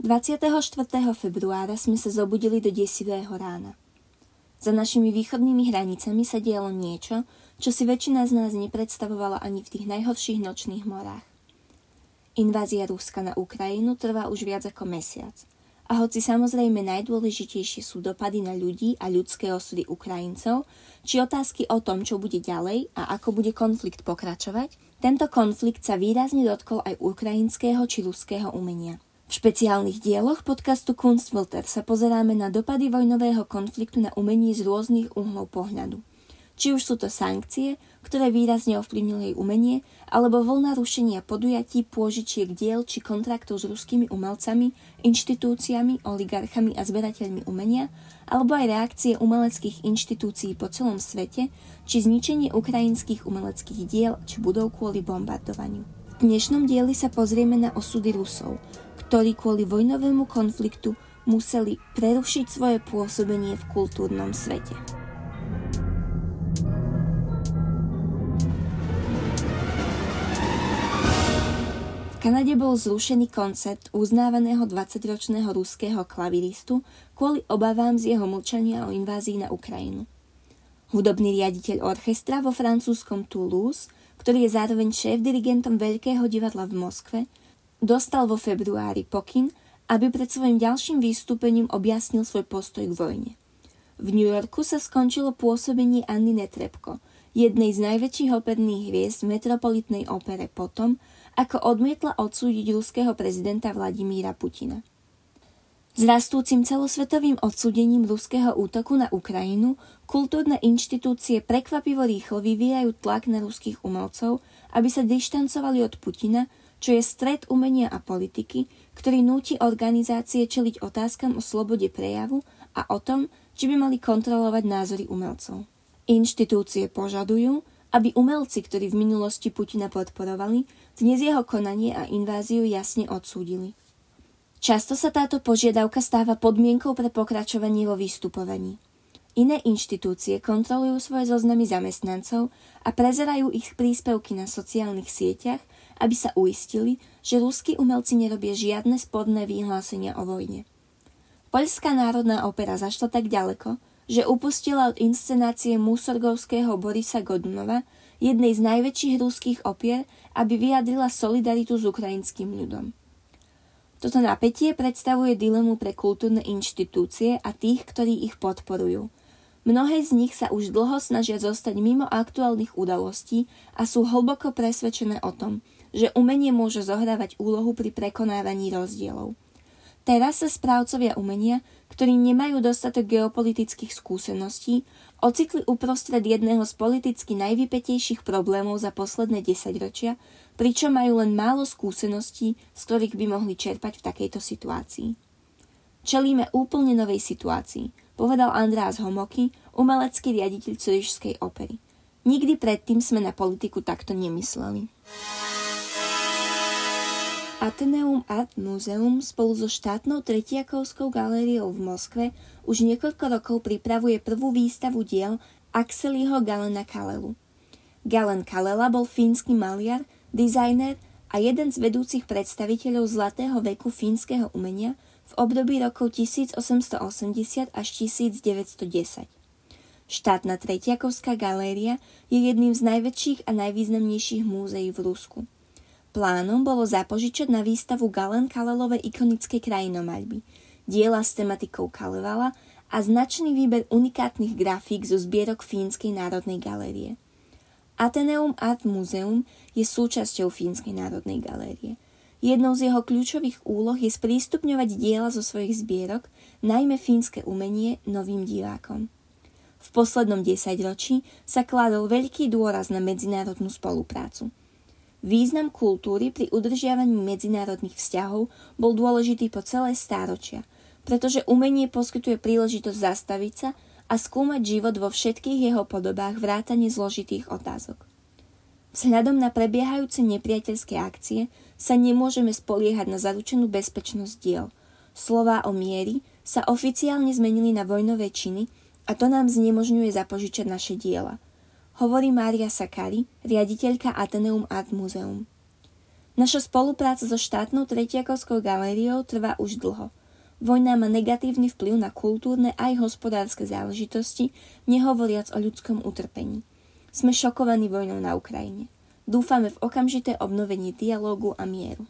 24. februára sme sa zobudili do desivého rána. Za našimi východnými hranicami sa dialo niečo, čo si väčšina z nás nepredstavovala ani v tých najhorších nočných morách. Invázia Ruska na Ukrajinu trvá už viac ako mesiac – a hoci samozrejme najdôležitejšie sú dopady na ľudí a ľudské osudy Ukrajincov, či otázky o tom, čo bude ďalej a ako bude konflikt pokračovať, tento konflikt sa výrazne dotkol aj ukrajinského či ruského umenia. V špeciálnych dieloch podcastu Kunstfilter sa pozeráme na dopady vojnového konfliktu na umení z rôznych uhlov pohľadu. Či už sú to sankcie, ktoré výrazne ovplyvnili jej umenie, alebo voľná rušenia podujatí, pôžičiek diel či kontraktov s ruskými umelcami, inštitúciami, oligarchami a zberateľmi umenia, alebo aj reakcie umeleckých inštitúcií po celom svete, či zničenie ukrajinských umeleckých diel či budov kvôli bombardovaniu. V dnešnom dieli sa pozrieme na osudy Rusov, ktorí kvôli vojnovému konfliktu museli prerušiť svoje pôsobenie v kultúrnom svete. Kanade bol zrušený koncert uznávaného 20-ročného ruského klaviristu kvôli obavám z jeho mlčania o invázii na Ukrajinu. Hudobný riaditeľ orchestra vo francúzskom Toulouse, ktorý je zároveň šéf-dirigentom Veľkého divadla v Moskve, dostal vo februári pokyn, aby pred svojim ďalším vystúpením objasnil svoj postoj k vojne. V New Yorku sa skončilo pôsobenie Anny Netrebko, jednej z najväčších operných hviezd v metropolitnej opere potom, ako odmietla odsúdiť ruského prezidenta Vladimíra Putina. S rastúcim celosvetovým odsúdením ruského útoku na Ukrajinu kultúrne inštitúcie prekvapivo rýchlo vyvíjajú tlak na ruských umelcov, aby sa dištancovali od Putina, čo je stred umenia a politiky, ktorý núti organizácie čeliť otázkam o slobode prejavu a o tom, či by mali kontrolovať názory umelcov. Inštitúcie požadujú, aby umelci, ktorí v minulosti Putina podporovali, dnes jeho konanie a inváziu jasne odsúdili. Často sa táto požiadavka stáva podmienkou pre pokračovanie vo vystupovaní. Iné inštitúcie kontrolujú svoje zoznamy zamestnancov a prezerajú ich príspevky na sociálnych sieťach, aby sa uistili, že ruskí umelci nerobia žiadne spodné vyhlásenia o vojne. Poľská národná opera zašla tak ďaleko, že upustila od inscenácie Musorgovského Borisa Godunova, jednej z najväčších ruských opier, aby vyjadrila solidaritu s ukrajinským ľudom. Toto napätie predstavuje dilemu pre kultúrne inštitúcie a tých, ktorí ich podporujú. Mnohé z nich sa už dlho snažia zostať mimo aktuálnych udalostí a sú hlboko presvedčené o tom, že umenie môže zohrávať úlohu pri prekonávaní rozdielov. Teraz sa správcovia umenia ktorí nemajú dostatok geopolitických skúseností, ocitli uprostred jedného z politicky najvypetejších problémov za posledné desaťročia, pričom majú len málo skúseností, z ktorých by mohli čerpať v takejto situácii. Čelíme úplne novej situácii, povedal András Homoky, umelecký riaditeľ Curišskej opery. Nikdy predtým sme na politiku takto nemysleli. Ateneum Art Museum spolu so štátnou Tretiakovskou galériou v Moskve už niekoľko rokov pripravuje prvú výstavu diel Axeliho Galena Kalelu. Galen Kalela bol fínsky maliar, dizajner a jeden z vedúcich predstaviteľov zlatého veku fínskeho umenia v období rokov 1880 až 1910. Štátna Tretiakovská galéria je jedným z najväčších a najvýznamnejších múzeí v Rusku. Plánom bolo zapožičať na výstavu Galen Kalelove ikonické krajinomaľby, diela s tematikou Kalevala a značný výber unikátnych grafík zo zbierok Fínskej národnej galérie. Ateneum Art Museum je súčasťou Fínskej národnej galérie. Jednou z jeho kľúčových úloh je sprístupňovať diela zo svojich zbierok, najmä fínske umenie, novým divákom. V poslednom desaťročí sa kladol veľký dôraz na medzinárodnú spoluprácu – Význam kultúry pri udržiavaní medzinárodných vzťahov bol dôležitý po celé stáročia, pretože umenie poskytuje príležitosť zastaviť sa a skúmať život vo všetkých jeho podobách vrátane zložitých otázok. Vzhľadom na prebiehajúce nepriateľské akcie sa nemôžeme spoliehať na zaručenú bezpečnosť diel. Slová o miery sa oficiálne zmenili na vojnové činy a to nám znemožňuje zapožičať naše diela – hovorí Mária Sakari, riaditeľka Ateneum Art Museum. Naša spolupráca so štátnou Tretiakovskou galériou trvá už dlho. Vojna má negatívny vplyv na kultúrne aj hospodárske záležitosti, nehovoriac o ľudskom utrpení. Sme šokovaní vojnou na Ukrajine. Dúfame v okamžité obnovenie dialógu a mieru.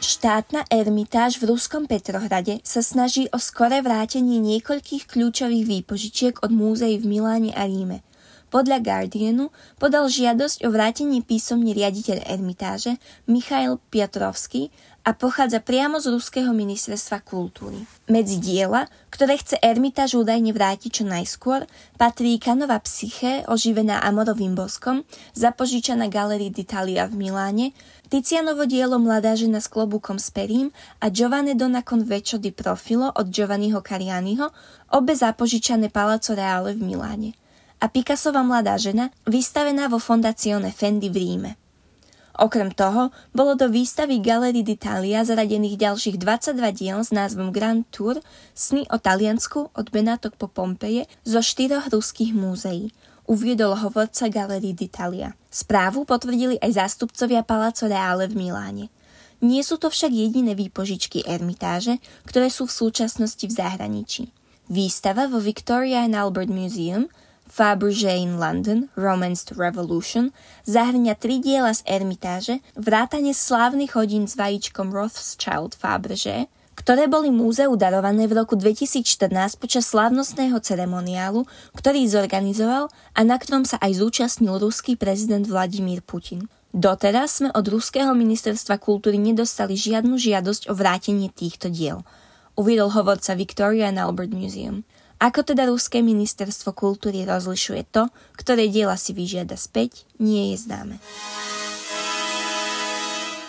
Štátna ermitáž v ruskom Petrohrade sa snaží o skore vrátenie niekoľkých kľúčových výpožičiek od múzeí v Miláne a Ríme. Podľa Guardianu podal žiadosť o vrátenie písomne riaditeľ Ermitáže Michail Piotrovský a pochádza priamo z Ruského ministerstva kultúry. Medzi diela, ktoré chce Ermitáž údajne vrátiť čo najskôr, patrí Kanova psyché, oživená Amorovým boskom, zapožičaná Galerii d'Italia v Miláne, Tizianovo dielo Mladá žena s klobúkom s perím a Giovanni Donna Conveccio di Profilo od Giovanniho Carianiho, obe zapožičané Palazzo Reale v Miláne a Picassova mladá žena, vystavená vo Fondazione Fendi v Ríme. Okrem toho, bolo do výstavy Galerii d'Italia zaradených ďalších 22 diel s názvom Grand Tour Sny o Taliansku od Benátok po Pompeje zo štyroch ruských múzeí, uviedol hovorca Galerii d'Italia. Správu potvrdili aj zástupcovia Palazzo Reale v Miláne. Nie sú to však jediné výpožičky Ermitáže, ktoré sú v súčasnosti v zahraničí. Výstava vo Victoria and Albert Museum Fabergé in London, Romance to Revolution, zahrňa tri diela z Ermitáže, vrátane slávnych hodín s vajíčkom Rothschild Fabergé, ktoré boli múzeu darované v roku 2014 počas slávnostného ceremoniálu, ktorý zorganizoval a na ktorom sa aj zúčastnil ruský prezident Vladimír Putin. Doteraz sme od Ruského ministerstva kultúry nedostali žiadnu žiadosť o vrátenie týchto diel, uviedol hovorca Victoria and Albert Museum. Ako teda Ruské ministerstvo kultúry rozlišuje to, ktoré diela si vyžiada späť, nie je známe.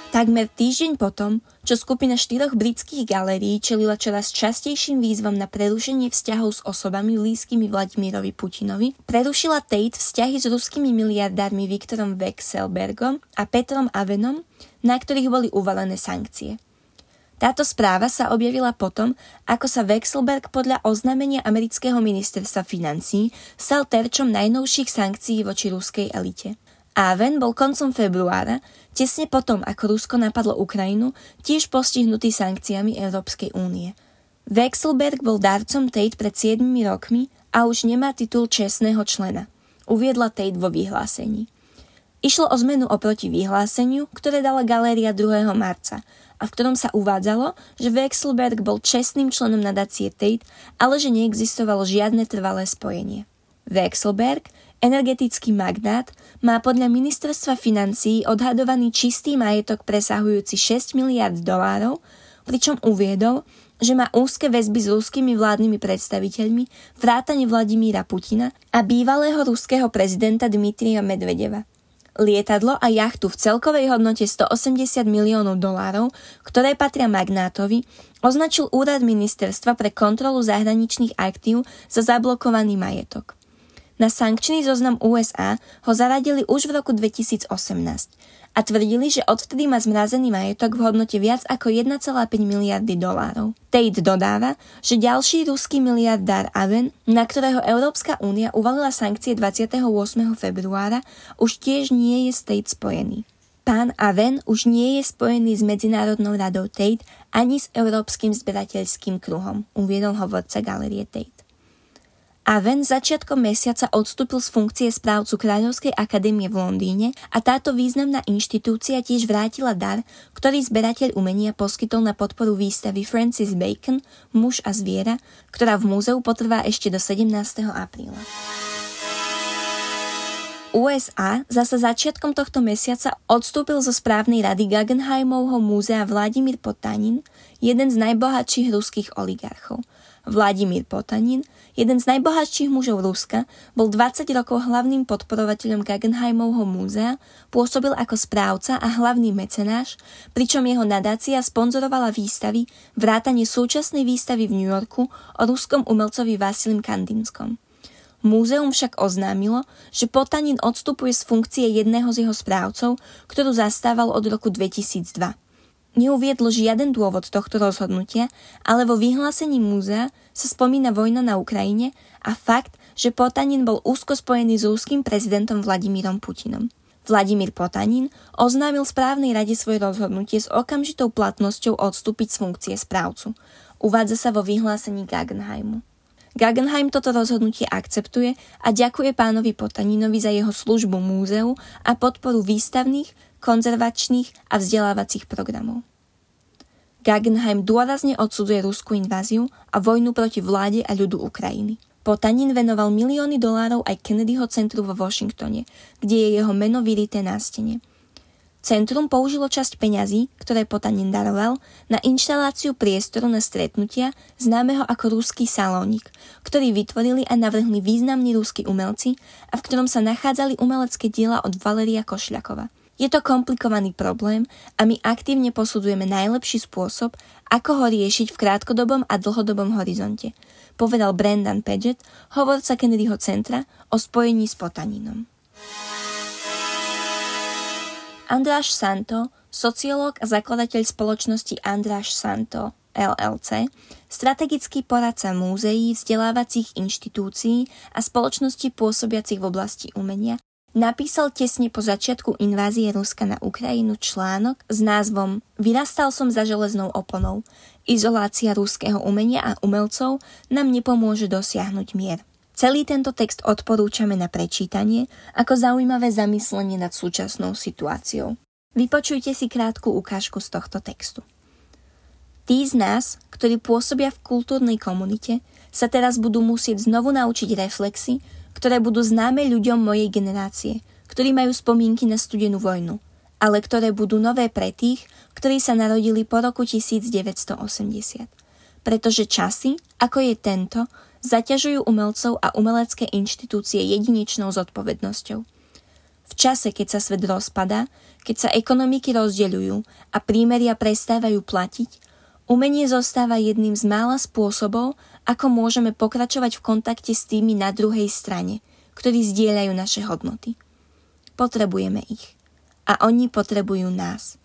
Takmer týždeň potom, čo skupina štyroch britských galérií čelila čoraz častejším výzvam na prerušenie vzťahov s osobami blízkymi Vladimirovi Putinovi, prerušila Tate vzťahy s ruskými miliardármi Viktorom Vexelbergom a Petrom Avenom, na ktorých boli uvalené sankcie. Táto správa sa objavila potom, ako sa Wexelberg podľa oznámenia amerického ministerstva financí stal terčom najnovších sankcií voči ruskej elite. Aven bol koncom februára, tesne potom, ako Rusko napadlo Ukrajinu, tiež postihnutý sankciami Európskej únie. Wexelberg bol darcom Tate pred 7 rokmi a už nemá titul čestného člena, uviedla Tate vo vyhlásení. Išlo o zmenu oproti vyhláseniu, ktoré dala galéria 2. marca a v ktorom sa uvádzalo, že Wexelberg bol čestným členom nadácie Tate, ale že neexistovalo žiadne trvalé spojenie. Wexelberg, energetický magnát, má podľa ministerstva financií odhadovaný čistý majetok presahujúci 6 miliard dolárov, pričom uviedol, že má úzke väzby s ruskými vládnymi predstaviteľmi, vrátane Vladimíra Putina a bývalého ruského prezidenta Dmitrija Medvedeva lietadlo a jachtu v celkovej hodnote 180 miliónov dolárov, ktoré patria magnátovi, označil úrad ministerstva pre kontrolu zahraničných aktív za zablokovaný majetok. Na sankčný zoznam USA ho zaradili už v roku 2018 a tvrdili, že odvtedy má zmrazený majetok v hodnote viac ako 1,5 miliardy dolárov. Tate dodáva, že ďalší ruský miliardár Aven, na ktorého Európska únia uvalila sankcie 28. februára, už tiež nie je s Tate spojený. Pán Aven už nie je spojený s Medzinárodnou radou Tate ani s Európskym zberateľským kruhom, uviedol hovorca galerie Tate. Aven začiatkom mesiaca odstúpil z funkcie správcu Kráľovskej akadémie v Londýne a táto významná inštitúcia tiež vrátila dar, ktorý zberateľ umenia poskytol na podporu výstavy Francis Bacon, Muž a zviera, ktorá v múzeu potrvá ešte do 17. apríla. USA zase začiatkom tohto mesiaca odstúpil zo správnej rady Guggenheimovho múzea Vladimír Potanin, jeden z najbohatších ruských oligarchov – Vladimír Potanin, jeden z najbohatších mužov Ruska, bol 20 rokov hlavným podporovateľom Guggenheimovho múzea, pôsobil ako správca a hlavný mecenáš, pričom jeho nadácia sponzorovala výstavy, vrátanie súčasnej výstavy v New Yorku o ruskom umelcovi Vasilim Kandinskom. Múzeum však oznámilo, že Potanin odstupuje z funkcie jedného z jeho správcov, ktorú zastával od roku 2002. Neuviedlo žiaden dôvod tohto rozhodnutia, ale vo vyhlásení múzea sa spomína vojna na Ukrajine a fakt, že Potanin bol úzko spojený s ruským prezidentom Vladimírom Putinom. Vladimír Potanin oznámil správnej rade svoje rozhodnutie s okamžitou platnosťou odstúpiť z funkcie správcu. Uvádza sa vo vyhlásení Guggenheimu. Guggenheim toto rozhodnutie akceptuje a ďakuje pánovi Potaninovi za jeho službu múzeu a podporu výstavných, konzervačných a vzdelávacích programov. Guggenheim dôrazne odsudzuje ruskú inváziu a vojnu proti vláde a ľudu Ukrajiny. Potanin venoval milióny dolárov aj Kennedyho centru vo Washingtone, kde je jeho meno vyrité na stene. Centrum použilo časť peňazí, ktoré Potanin daroval, na inštaláciu priestoru na stretnutia známeho ako Ruský salónik, ktorý vytvorili a navrhli významní ruskí umelci a v ktorom sa nachádzali umelecké diela od Valeria Košľakova. Je to komplikovaný problém a my aktívne posudzujeme najlepší spôsob, ako ho riešiť v krátkodobom a dlhodobom horizonte – povedal Brendan Paget, hovorca Kennedyho centra o spojení s potaninom. Andráš Santo, sociológ a zakladateľ spoločnosti Andráš Santo LLC, strategický poradca múzeí, vzdelávacích inštitúcií a spoločností pôsobiacich v oblasti umenia, Napísal tesne po začiatku invázie Ruska na Ukrajinu článok s názvom Vyrastal som za železnou oponou. Izolácia ruského umenia a umelcov nám nepomôže dosiahnuť mier. Celý tento text odporúčame na prečítanie ako zaujímavé zamyslenie nad súčasnou situáciou. Vypočujte si krátku ukážku z tohto textu. Tí z nás, ktorí pôsobia v kultúrnej komunite, sa teraz budú musieť znovu naučiť reflexy, ktoré budú známe ľuďom mojej generácie, ktorí majú spomienky na studenú vojnu, ale ktoré budú nové pre tých, ktorí sa narodili po roku 1980. Pretože časy, ako je tento, zaťažujú umelcov a umelecké inštitúcie jedinečnou zodpovednosťou. V čase, keď sa svet rozpadá, keď sa ekonomiky rozdeľujú a prímeria prestávajú platiť, Umenie zostáva jedným z mála spôsobov, ako môžeme pokračovať v kontakte s tými na druhej strane, ktorí zdieľajú naše hodnoty. Potrebujeme ich. A oni potrebujú nás.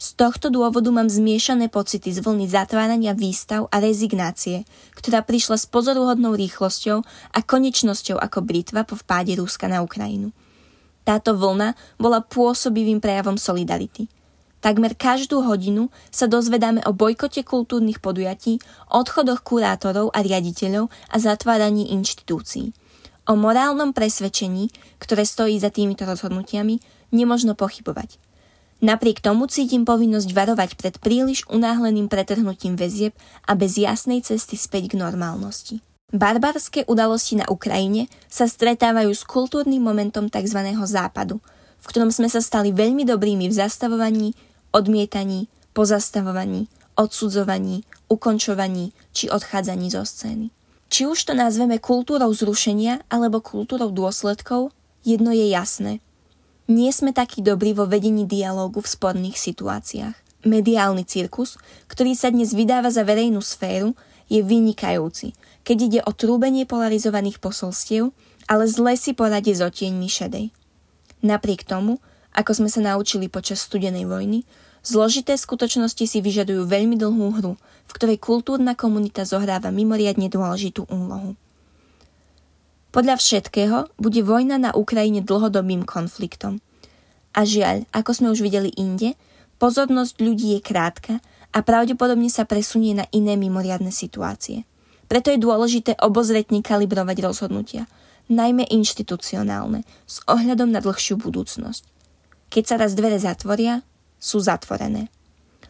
Z tohto dôvodu mám zmiešané pocity z vlny zatvárania výstav a rezignácie, ktorá prišla s pozoruhodnou rýchlosťou a konečnosťou ako britva po vpáde Ruska na Ukrajinu. Táto vlna bola pôsobivým prejavom solidarity – Takmer každú hodinu sa dozvedáme o bojkote kultúrnych podujatí, odchodoch kurátorov a riaditeľov a zatváraní inštitúcií. O morálnom presvedčení, ktoré stojí za týmito rozhodnutiami, nemožno pochybovať. Napriek tomu cítim povinnosť varovať pred príliš unáhleným pretrhnutím väzieb a bez jasnej cesty späť k normálnosti. Barbarské udalosti na Ukrajine sa stretávajú s kultúrnym momentom tzv. západu, v ktorom sme sa stali veľmi dobrými v zastavovaní, odmietaní, pozastavovaní, odsudzovaní, ukončovaní či odchádzaní zo scény. Či už to nazveme kultúrou zrušenia alebo kultúrou dôsledkov, jedno je jasné. Nie sme takí dobrí vo vedení dialógu v sporných situáciách. Mediálny cirkus, ktorý sa dnes vydáva za verejnú sféru, je vynikajúci, keď ide o trúbenie polarizovaných posolstiev, ale zle si poradie s otieňmi šedej. Napriek tomu, ako sme sa naučili počas studenej vojny, zložité skutočnosti si vyžadujú veľmi dlhú hru, v ktorej kultúrna komunita zohráva mimoriadne dôležitú úlohu. Podľa všetkého bude vojna na Ukrajine dlhodobým konfliktom. A žiaľ, ako sme už videli inde, pozornosť ľudí je krátka a pravdepodobne sa presunie na iné mimoriadne situácie. Preto je dôležité obozretne kalibrovať rozhodnutia, najmä inštitucionálne, s ohľadom na dlhšiu budúcnosť. Keď sa raz dvere zatvoria, sú zatvorené.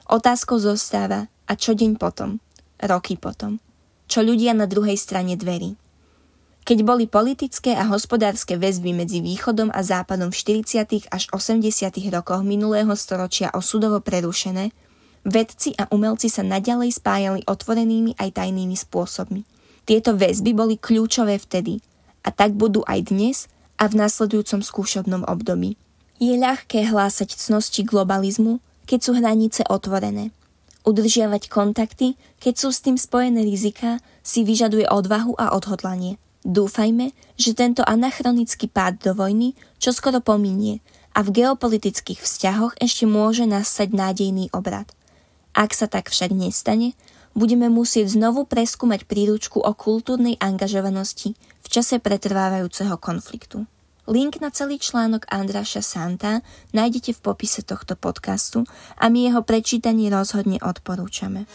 Otázkou zostáva, a čo deň potom, roky potom, čo ľudia na druhej strane dverí. Keď boli politické a hospodárske väzby medzi východom a západom v 40. až 80. rokoch minulého storočia osudovo prerušené, vedci a umelci sa naďalej spájali otvorenými aj tajnými spôsobmi. Tieto väzby boli kľúčové vtedy a tak budú aj dnes a v nasledujúcom skúšobnom období. Je ľahké hlásať cnosti globalizmu, keď sú hranice otvorené. Udržiavať kontakty, keď sú s tým spojené rizika, si vyžaduje odvahu a odhodlanie. Dúfajme, že tento anachronický pád do vojny čo skoro pominie a v geopolitických vzťahoch ešte môže nastať nádejný obrad. Ak sa tak však nestane, budeme musieť znovu preskúmať príručku o kultúrnej angažovanosti v čase pretrvávajúceho konfliktu. Link na celý článok Andraša Santa nájdete v popise tohto podcastu a my jeho prečítanie rozhodne odporúčame.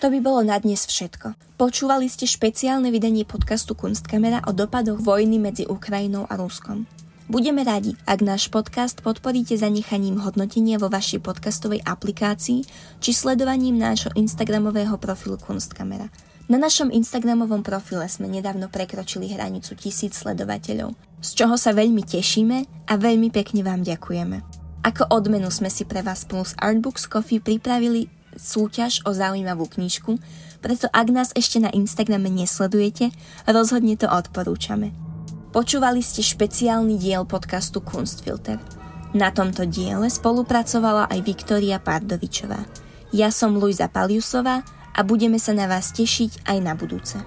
To by bolo na dnes všetko. Počúvali ste špeciálne vydanie podcastu Kunstkamera o dopadoch vojny medzi Ukrajinou a Ruskom. Budeme radi, ak náš podcast podporíte zanechaním hodnotenia vo vašej podcastovej aplikácii či sledovaním nášho Instagramového profilu Kunstkamera. Na našom Instagramovom profile sme nedávno prekročili hranicu tisíc sledovateľov, z čoho sa veľmi tešíme a veľmi pekne vám ďakujeme. Ako odmenu sme si pre vás plus Artbooks Coffee pripravili súťaž o zaujímavú knižku, preto ak nás ešte na Instagrame nesledujete, rozhodne to odporúčame. Počúvali ste špeciálny diel podcastu Kunstfilter. Na tomto diele spolupracovala aj Viktória Pardovičová. Ja som Luisa Paliusová a budeme sa na vás tešiť aj na budúce.